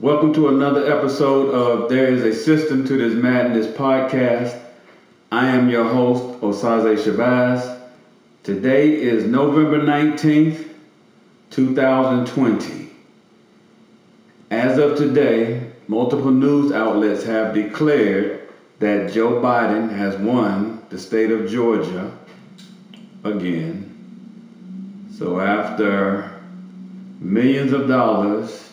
Welcome to another episode of There is a System to This Madness podcast. I am your host, Osaze Shabazz. Today is November 19th, 2020. As of today, multiple news outlets have declared that Joe Biden has won the state of Georgia again. So after millions of dollars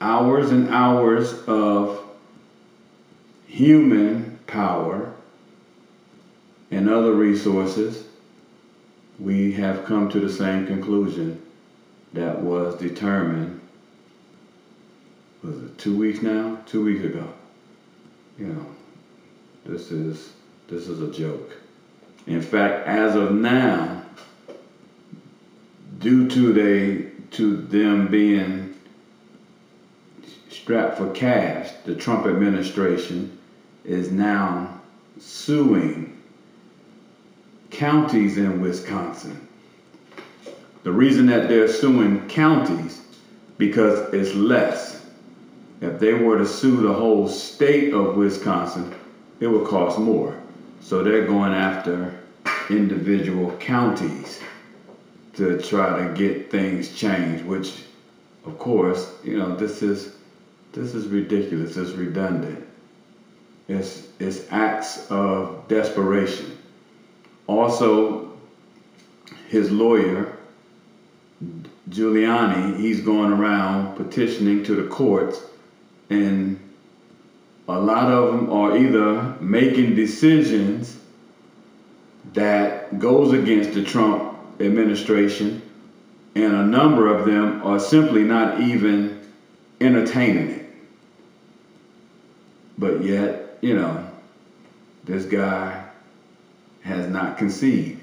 hours and hours of human power and other resources, we have come to the same conclusion that was determined, was it two weeks now? Two weeks ago. You know, this is this is a joke. In fact, as of now, due to they to them being strapped for cash, the Trump administration is now suing counties in Wisconsin. The reason that they're suing counties because it's less. If they were to sue the whole state of Wisconsin, it would cost more. So they're going after individual counties to try to get things changed, which of course, you know, this is this is ridiculous. It's redundant. It's, it's acts of desperation. Also, his lawyer, Giuliani, he's going around petitioning to the courts, and a lot of them are either making decisions that goes against the Trump administration, and a number of them are simply not even entertaining it. But yet, you know, this guy has not conceived.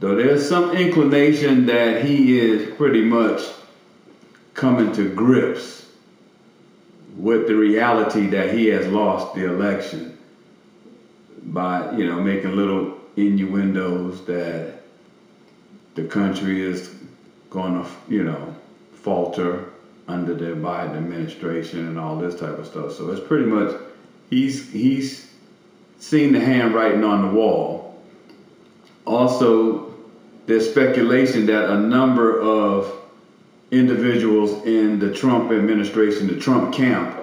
Though there's some inclination that he is pretty much coming to grips with the reality that he has lost the election by, you know, making little innuendos that the country is going to, you know, falter under the Biden administration and all this type of stuff. So it's pretty much he's he's seen the handwriting on the wall. Also, there's speculation that a number of individuals in the Trump administration, the Trump camp,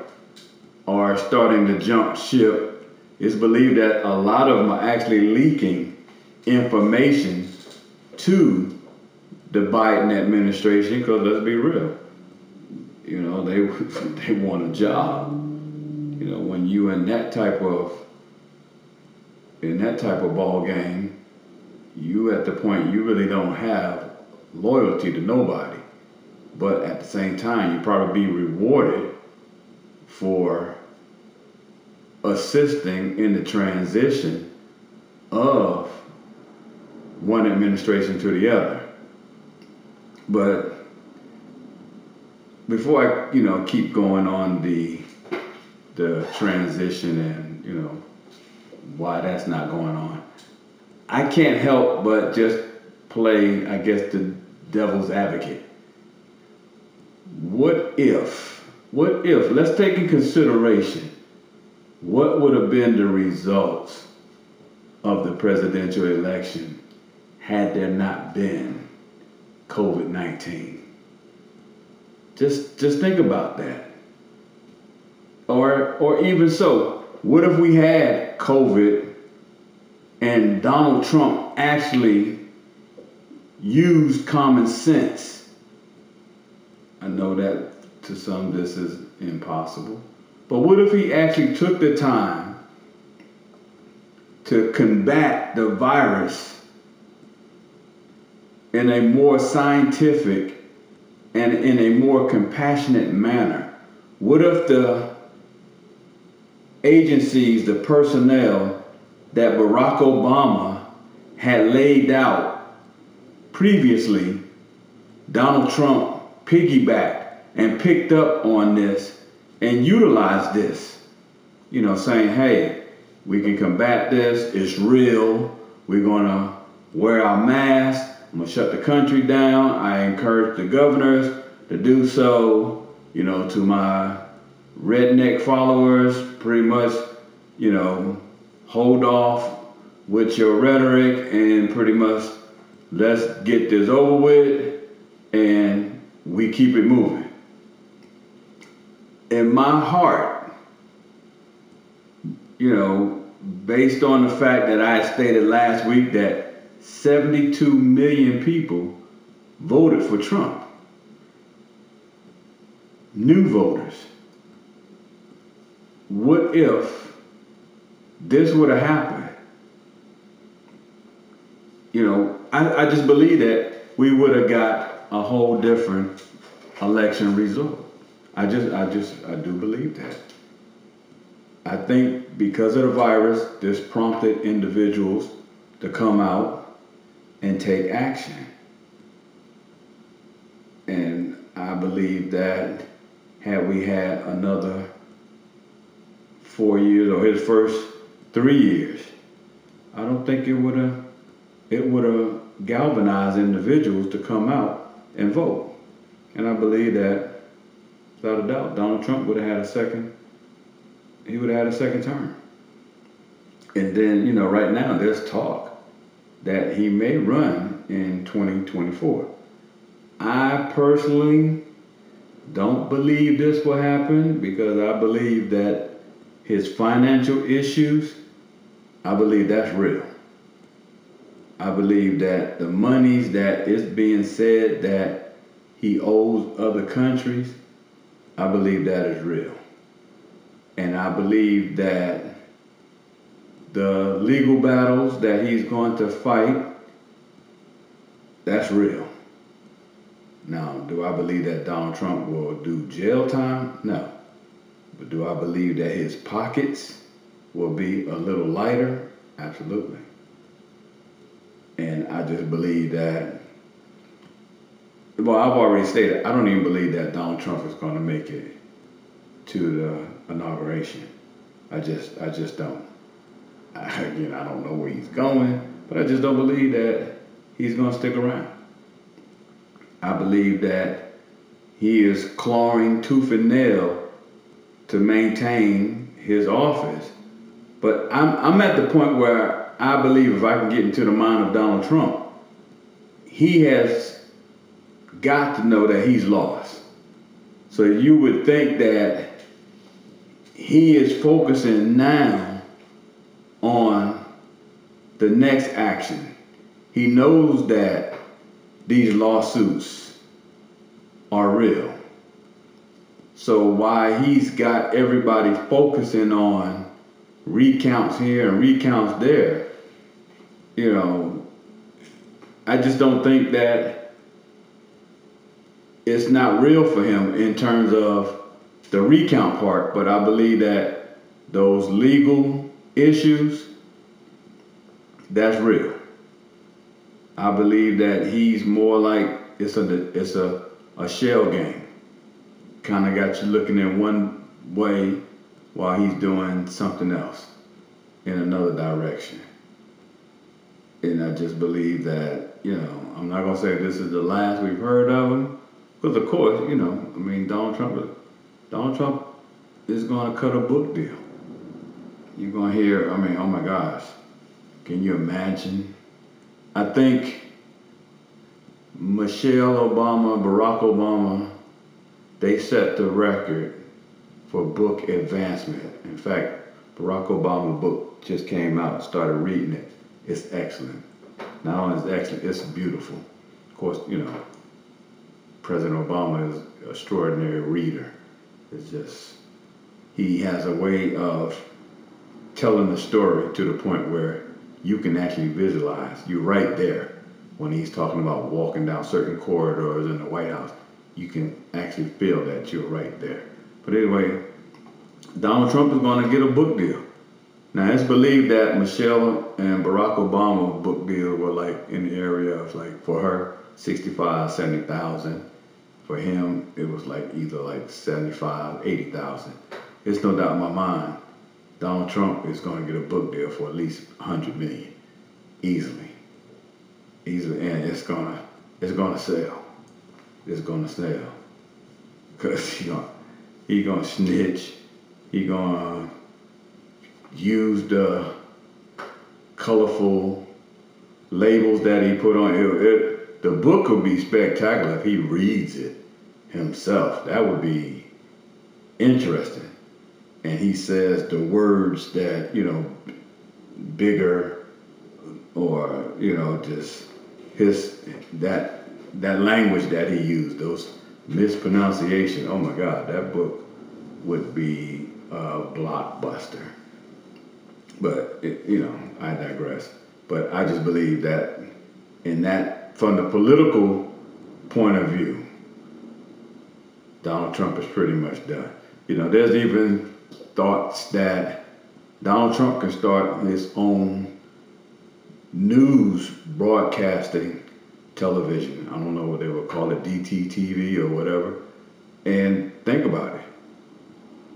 are starting to jump ship. It's believed that a lot of them are actually leaking information to the Biden administration because let's be real, you know, they they want a job you know, when you in that type of in that type of ball game, you at the point you really don't have loyalty to nobody. But at the same time, you probably be rewarded for assisting in the transition of one administration to the other. But before I, you know, keep going on the the transition and you know why that's not going on. I can't help but just play, I guess, the devil's advocate. What if? What if? Let's take in consideration what would have been the results of the presidential election had there not been COVID 19? Just, just think about that. Or, or even so, what if we had COVID and Donald Trump actually used common sense? I know that to some this is impossible. But what if he actually took the time to combat the virus in a more scientific and in a more compassionate manner? What if the agencies, the personnel that Barack Obama had laid out previously, Donald Trump piggybacked and picked up on this and utilized this. You know, saying, hey, we can combat this, it's real, we're gonna wear our masks, I'm gonna shut the country down. I encourage the governors to do so. you know, to my redneck followers, pretty much, you know, hold off with your rhetoric and pretty much let's get this over with and we keep it moving. In my heart, you know, based on the fact that I stated last week that 72 million people voted for Trump, new voters. What if this would have happened? You know, I, I just believe that we would have got a whole different election result. I just, I just, I do believe that. I think because of the virus, this prompted individuals to come out and take action. And I believe that had we had another four years or his first three years, I don't think it would have it would have galvanized individuals to come out and vote. And I believe that without a doubt, Donald Trump would have had a second he would have had a second term. And then, you know, right now there's talk that he may run in 2024. I personally don't believe this will happen because I believe that his financial issues, I believe that's real. I believe that the monies that is being said that he owes other countries, I believe that is real. And I believe that the legal battles that he's going to fight, that's real. Now, do I believe that Donald Trump will do jail time? No. But do I believe that his pockets will be a little lighter? Absolutely. And I just believe that, well, I've already stated, I don't even believe that Donald Trump is going to make it to the inauguration. I just, I just don't. Again, I don't know where he's going, but I just don't believe that he's going to stick around. I believe that he is clawing tooth and nail to maintain his office. But I'm, I'm at the point where I believe if I can get into the mind of Donald Trump, he has got to know that he's lost. So you would think that he is focusing now on the next action. He knows that these lawsuits are real. So why he's got everybody focusing on recounts here and recounts there, you know, I just don't think that it's not real for him in terms of the recount part, but I believe that those legal issues, that's real. I believe that he's more like it's a it's a, a shell game. Kind of got you looking in one way while he's doing something else in another direction. And I just believe that, you know, I'm not gonna say this is the last we've heard of him, because of course, you know, I mean, Donald Trump, Donald Trump is gonna cut a book deal. You're gonna hear, I mean, oh my gosh, can you imagine I think Michelle Obama, Barack Obama, they set the record for book advancement. In fact, Barack Obama's book just came out, started reading it. It's excellent. Not only is it excellent, it's beautiful. Of course, you know, President Obama is an extraordinary reader. It's just, he has a way of telling the story to the point where you can actually visualize. You're right there when he's talking about walking down certain corridors in the White House. You can actually feel that you're right there. But anyway, Donald Trump is going to get a book deal. Now it's believed that Michelle and Barack Obama book deal were like in the area of like for her 65, 70,000. For him, it was like either like 75, 80,000. It's no doubt in my mind Donald Trump is going to get a book deal for at least 100 million, easily, easily, and it's gonna it's gonna sell. It's gonna sell because he gonna, he gonna snitch. He gonna use the colorful labels that he put on it, it. The book would be spectacular if he reads it himself. That would be interesting. And he says the words that you know, bigger, or you know, just his that that language that he used, those mispronunciation. Oh my God, that book would be a blockbuster. But it, you know, I digress. But I just believe that in that, from the political point of view, Donald Trump is pretty much done. You know, there's even thoughts that Donald Trump can start his own news broadcasting television. I don't know what they would call it, DTTV or whatever. And think about it.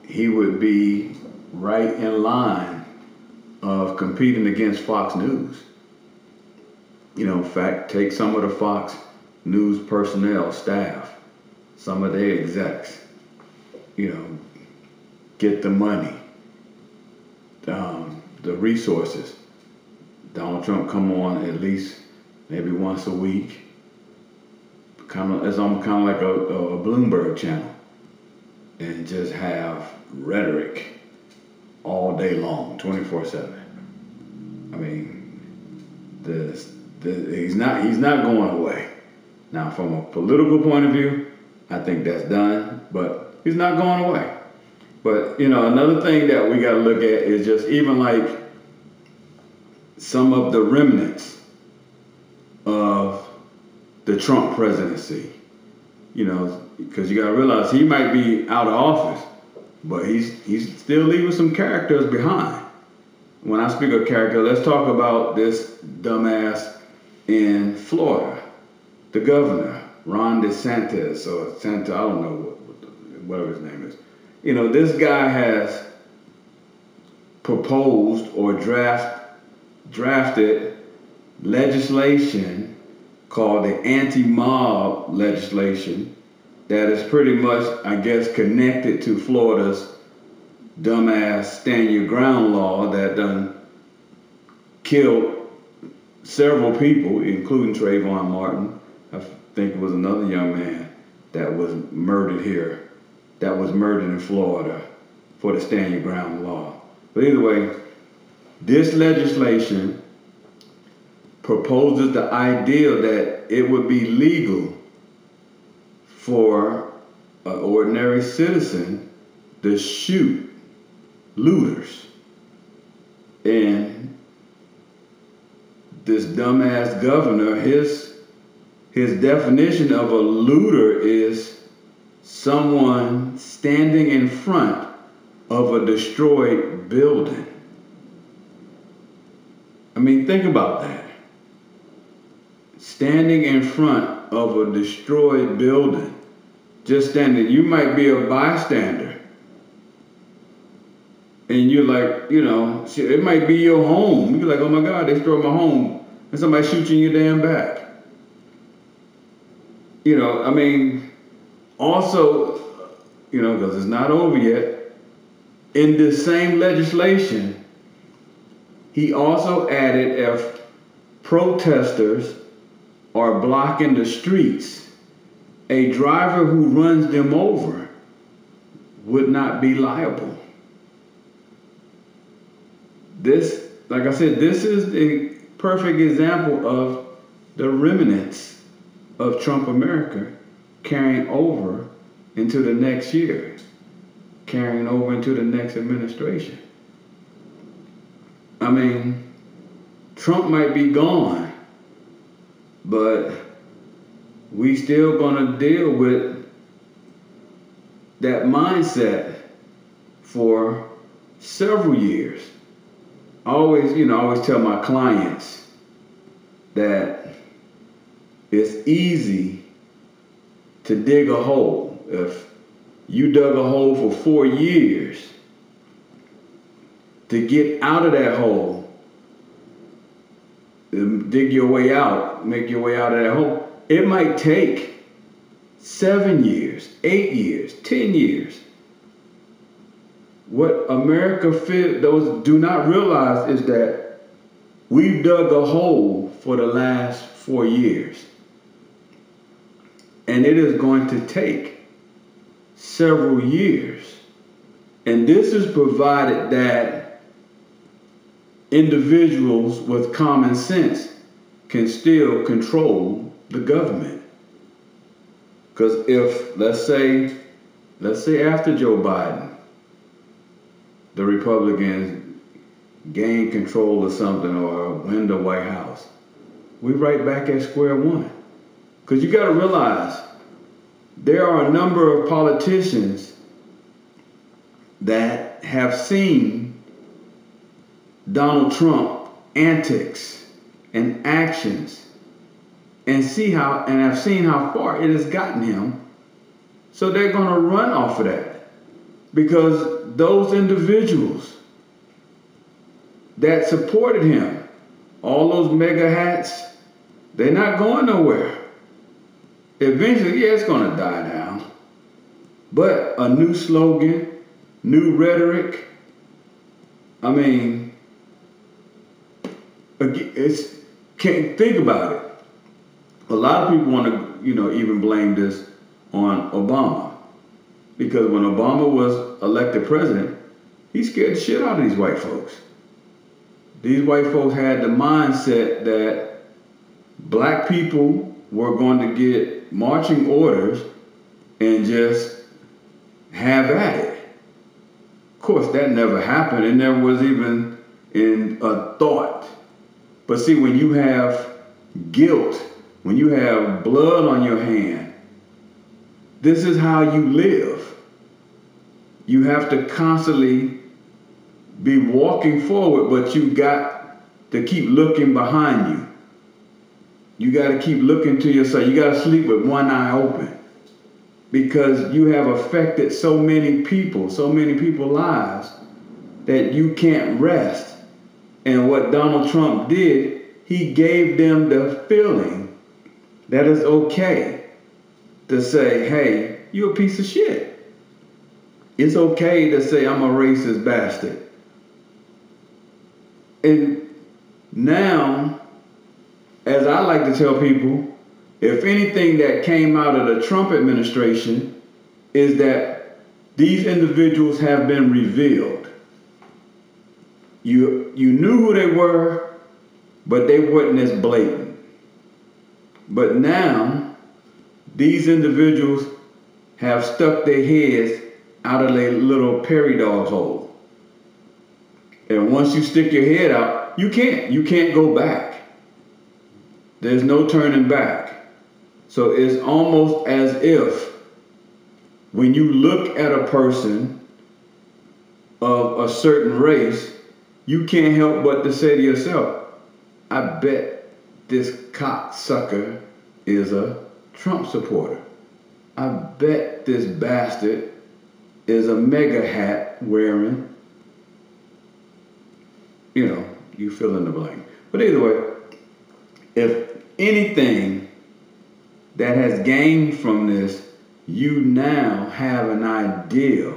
He would be right in line of competing against Fox News. You know, in fact, take some of the Fox News personnel, staff, some of their execs, you know, get the money, um, the resources. Donald Trump come on at least maybe once a week. Kind of, it's almost kind of like a, a Bloomberg channel, and just have rhetoric all day long, twenty four seven. I mean, the, the, he's not he's not going away. Now, from a political point of view, I think that's done, but he's not going away. But you know, another thing that we got to look at is just even like some of the remnants of the Trump presidency. You know, because you got to realize he might be out of office, but he's he's still leaving some characters behind. When I speak of character, let's talk about this dumbass in Florida, the governor, Ron DeSantis or Santa, I don't know what, whatever his name is. You know, this guy has proposed or draft drafted legislation called the anti-mob legislation that is pretty much, I guess, connected to Florida's dumbass stand your ground law that done killed several people, including Trayvon Martin. I think it was another young man that was murdered here, that was murdered in Florida for the stand your ground law. But either way, this legislation proposes the idea that it would be legal for an ordinary citizen to shoot looters. And this dumbass governor, his his definition of a looter is someone standing in front of a destroyed building. I mean, think about that. Standing in front of a destroyed building, just standing, you might be a bystander and you're like, you know, it might be your home. You're like, oh my God, they destroyed my home, and somebody shoots you in your damn back. You know, I mean, also, you know, because it's not over yet. In this same legislation, he also added if protesters are blocking the streets, a driver who runs them over would not be liable. This, like I said, this is a perfect example of the remnants of Trump America carrying over into the next year, carrying over into the next administration. I mean, Trump might be gone, but we still gonna deal with that mindset for several years. I always, you know, I always tell my clients that it's easy to dig a hole. If you dug a hole for four years, to get out of that hole, um, dig your way out, make your way out of that hole, it might take seven years, eight years, ten years. What America feel, those do not realize is that we've dug a hole for the last four years. And it is going to take several years. And this is provided that individuals with common sense can still control the government. Because if, let's say, let's say after Joe Biden, the Republicans gain control of something or win the White House, we right back at square one. Because you got to realize there are a number of politicians that have seen Donald Trump antics and actions and see how and have seen how far it has gotten him. So they're going to run off of that because those individuals that supported him, all those MAGA hats, they're not going nowhere. Eventually, yeah, it's going to die down. But a new slogan, new rhetoric. I mean, it's can't think about it. A lot of people want to, you know, even blame this on Obama. Because when Obama was elected president, he scared the shit out of these white folks. These white folks had the mindset that black people were going to get marching orders and just have at it. Of course, that never happened. It never was even in a thought. But see, when you have guilt, when you have blood on your hand, this is how you live. You have to constantly be walking forward, but you got to keep looking behind you. You got to keep looking to yourself. You got to sleep with one eye open because you have affected so many people, so many people's lives that you can't rest. And what Donald Trump did, he gave them the feeling that it's okay to say, hey, you're a piece of shit. It's okay to say I'm a racist bastard. And now, as I like to tell people, if anything that came out of the Trump administration is that these individuals have been revealed. You, you knew who they were, but they weren't as blatant. But now, these individuals have stuck their heads out of their little Perry dog's hole. And once you stick your head out, you can't. You can't go back. There's no turning back. So it's almost as if when you look at a person of a certain race, you can't help but to say to yourself, I bet this cocksucker is a Trump supporter. I bet this bastard is a MAGA hat wearing, you know, you fill in the blank. But either way, if anything that has gained from this, you now have an idea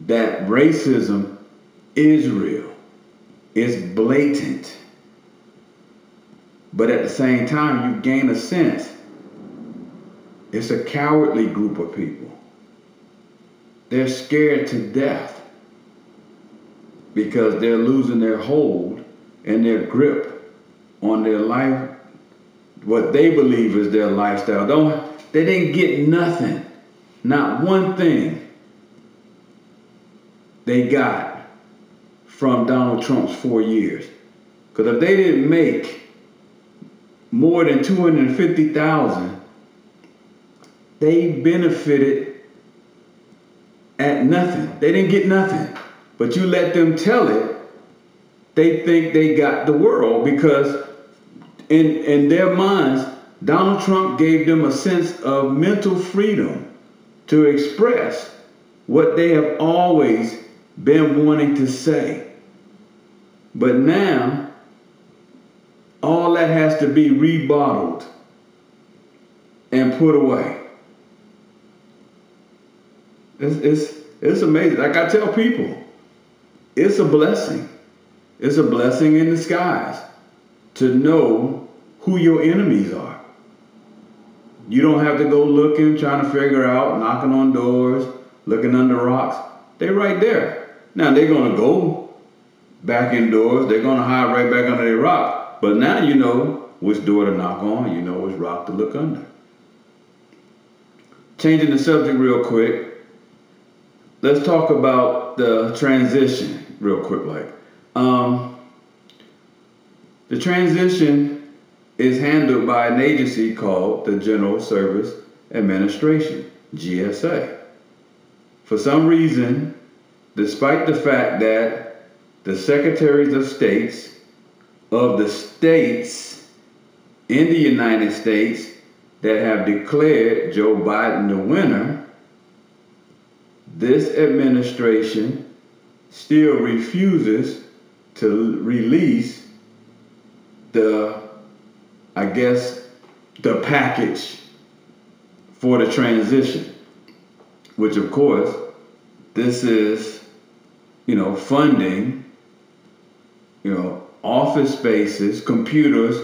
that racism is real, it's blatant. But at the same time, you gain a sense it's a cowardly group of people. They're scared to death because they're losing their hold and their grip on their life, what they believe is their lifestyle. Don't they didn't get nothing, not one thing they got from Donald Trump's four years. Because if they didn't make more than 250,000, they benefited at nothing. They didn't get nothing. But you let them tell it, they think they got the world because in, in their minds, Donald Trump gave them a sense of mental freedom to express what they have always been wanting to say. But now, all that has to be rebottled and put away. It's, it's, it's amazing. Like I tell people, it's a blessing. It's a blessing in disguise to know who your enemies are. You don't have to go looking, trying to figure out, knocking on doors, looking under rocks. They're right there. Now they're gonna go back indoors. They're gonna hide right back under the rock. But now you know which door to knock on. You know which rock to look under. Changing the subject real quick. Let's talk about the transition real quick. Like, um, the transition is handled by an agency called the General Service Administration, GSA. For some reason, despite the fact that the secretaries of states of the states in the United States that have declared Joe Biden the winner, this administration still refuses to release the, I guess, the package for the transition, which of course, this is, you know, funding, you know, office spaces, computers,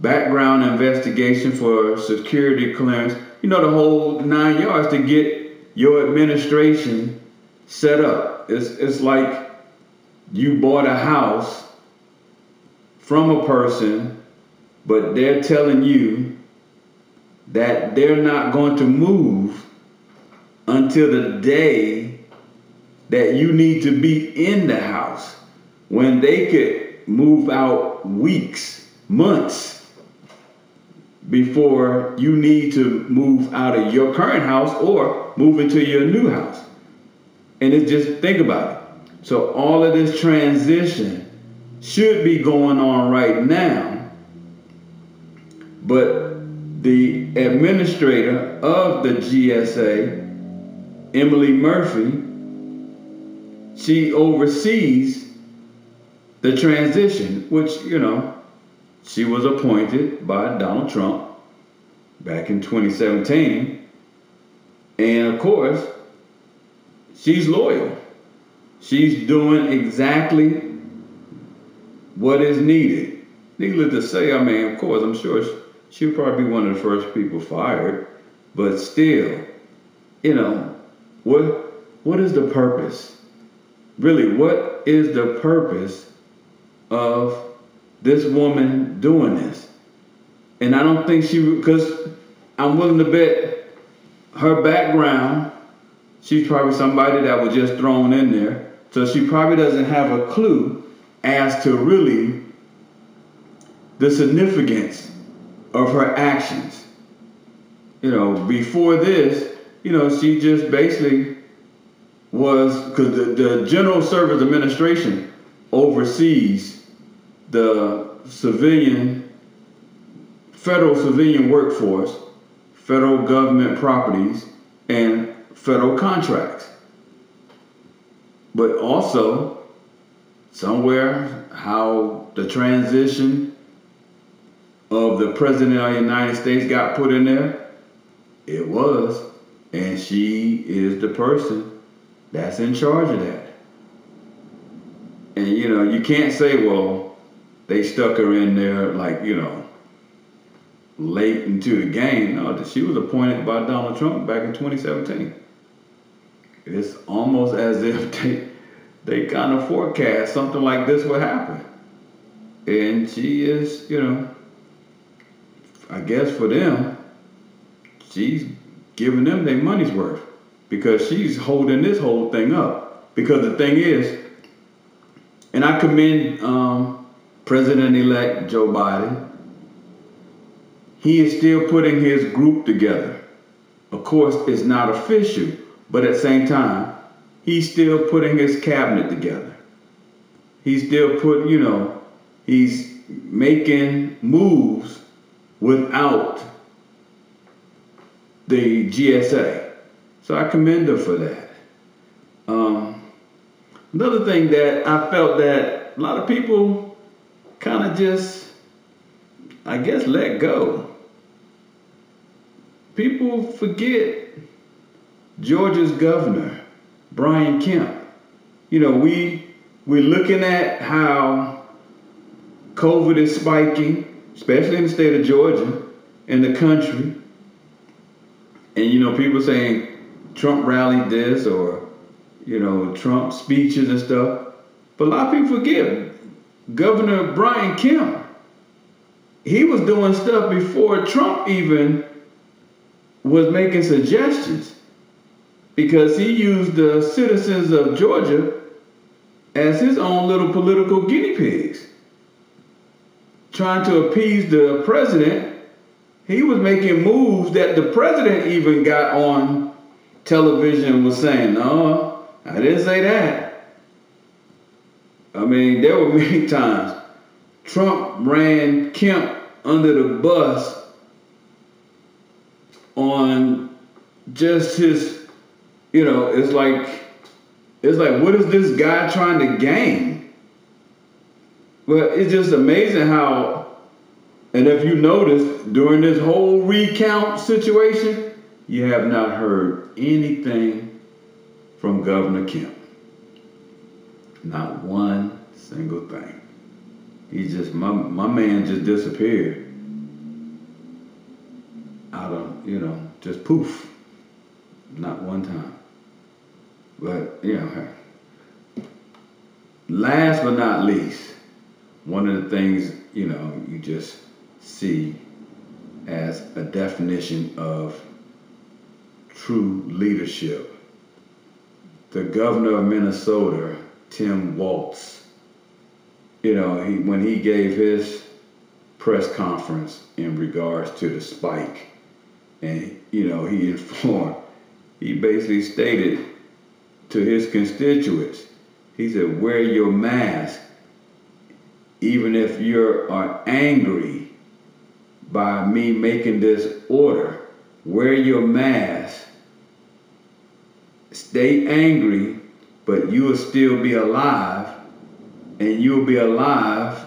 background investigation for security clearance, you know, the whole nine yards to get your administration set up. It's, it's like you bought a house from a person, but they're telling you that they're not going to move until the day that you need to be in the house when they could move out weeks, months before you need to move out of your current house or move into your new house. And it just think about it. So all of this transition should be going on right now. But the administrator of the GSA, Emily Murphy, she oversees the transition, which, you know, she was appointed by Donald Trump back in 2017. And of course, she's loyal. She's doing exactly what is needed. Needless to say, I mean, of course, I'm sure she'll probably be one of the first people fired, but still, you know, what what is the purpose? Really, what is the purpose of this woman doing this. And I don't think she, because I'm willing to bet her background, she's probably somebody that was just thrown in there. So she probably doesn't have a clue as to really the significance of her actions. You know, before this, you know, she just basically was, because the, the General Service Administration oversees the civilian, federal civilian workforce, federal government properties, and federal contracts. But also, somewhere, how the transition of the President of the United States got put in there, it was. And she is the person that's in charge of that. And you know, you can't say, well, they stuck her in there like, you know, late into the game. No, she was appointed by Donald Trump back in 2017. It's almost as if they they kind of forecast something like this would happen. And she is, you know, I guess for them, she's giving them their money's worth because she's holding this whole thing up. Because the thing is, and I commend um, President elect Joe Biden, he is still putting his group together. Of course, it's not official, but at the same time, he's still putting his cabinet together. He's still put, you know, he's making moves without the GSA. So I commend her for that. Um, another thing that I felt that a lot of people kind of just, I guess, let go. people forget Georgia's governor, Brian Kemp. You know, we we're looking at how COVID is spiking, especially in the state of Georgia, in the country. And you know, people saying Trump rallied this or you know, Trump speeches and stuff. But a lot of people forget Governor Brian Kemp. He was doing stuff before Trump even was making suggestions because he used the citizens of Georgia as his own little political guinea pigs. Trying to appease the president, he was making moves that the president even got on television was saying, No, I didn't say that. I mean, there were many times Trump ran Kemp under the bus on just his, you know, it's like, it's like, what is this guy trying to gain? But it's just amazing how, and if you notice, during this whole recount situation, you have not heard anything from Governor Kemp. Not one single thing. He just, my, my man just disappeared out of, you know, just poof. Not one time. But, you know, last but not least, one of the things, you know, you just see as a definition of true leadership. The governor of Minnesota, Tim Walz, you know, he, when he gave his press conference in regards to the spike and you know he informed he basically stated to his constituents. He said wear your mask even if you are angry by me making this order. Wear your mask. Stay angry but you will still be alive and you'll be alive.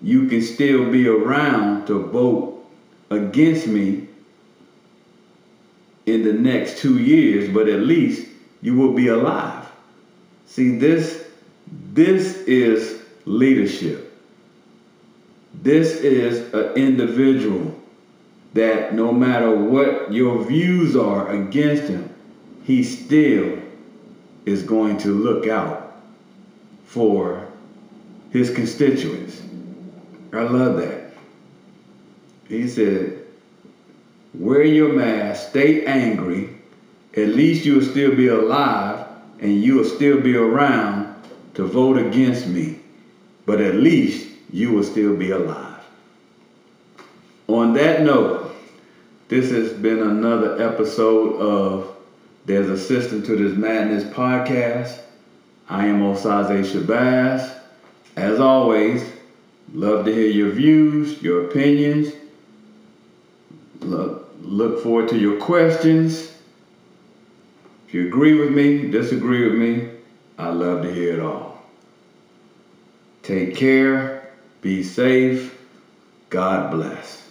You can still be around to vote against me in the next two years, but at least you will be alive. See, this, this is leadership. This is an individual that no matter what your views are against him, he still is going to look out for his constituents. I love that. He said, wear your mask, stay angry. At least you'll still be alive and you'll still be around to vote against me. But at least you will still be alive. On that note, this has been another episode of There's a System to This Madness podcast. I am Osaze Shabazz. As always, love to hear your views, your opinions. Love, Look forward to your questions. You agree with me, disagree with me, I love to hear it all. Take care, be safe, God bless.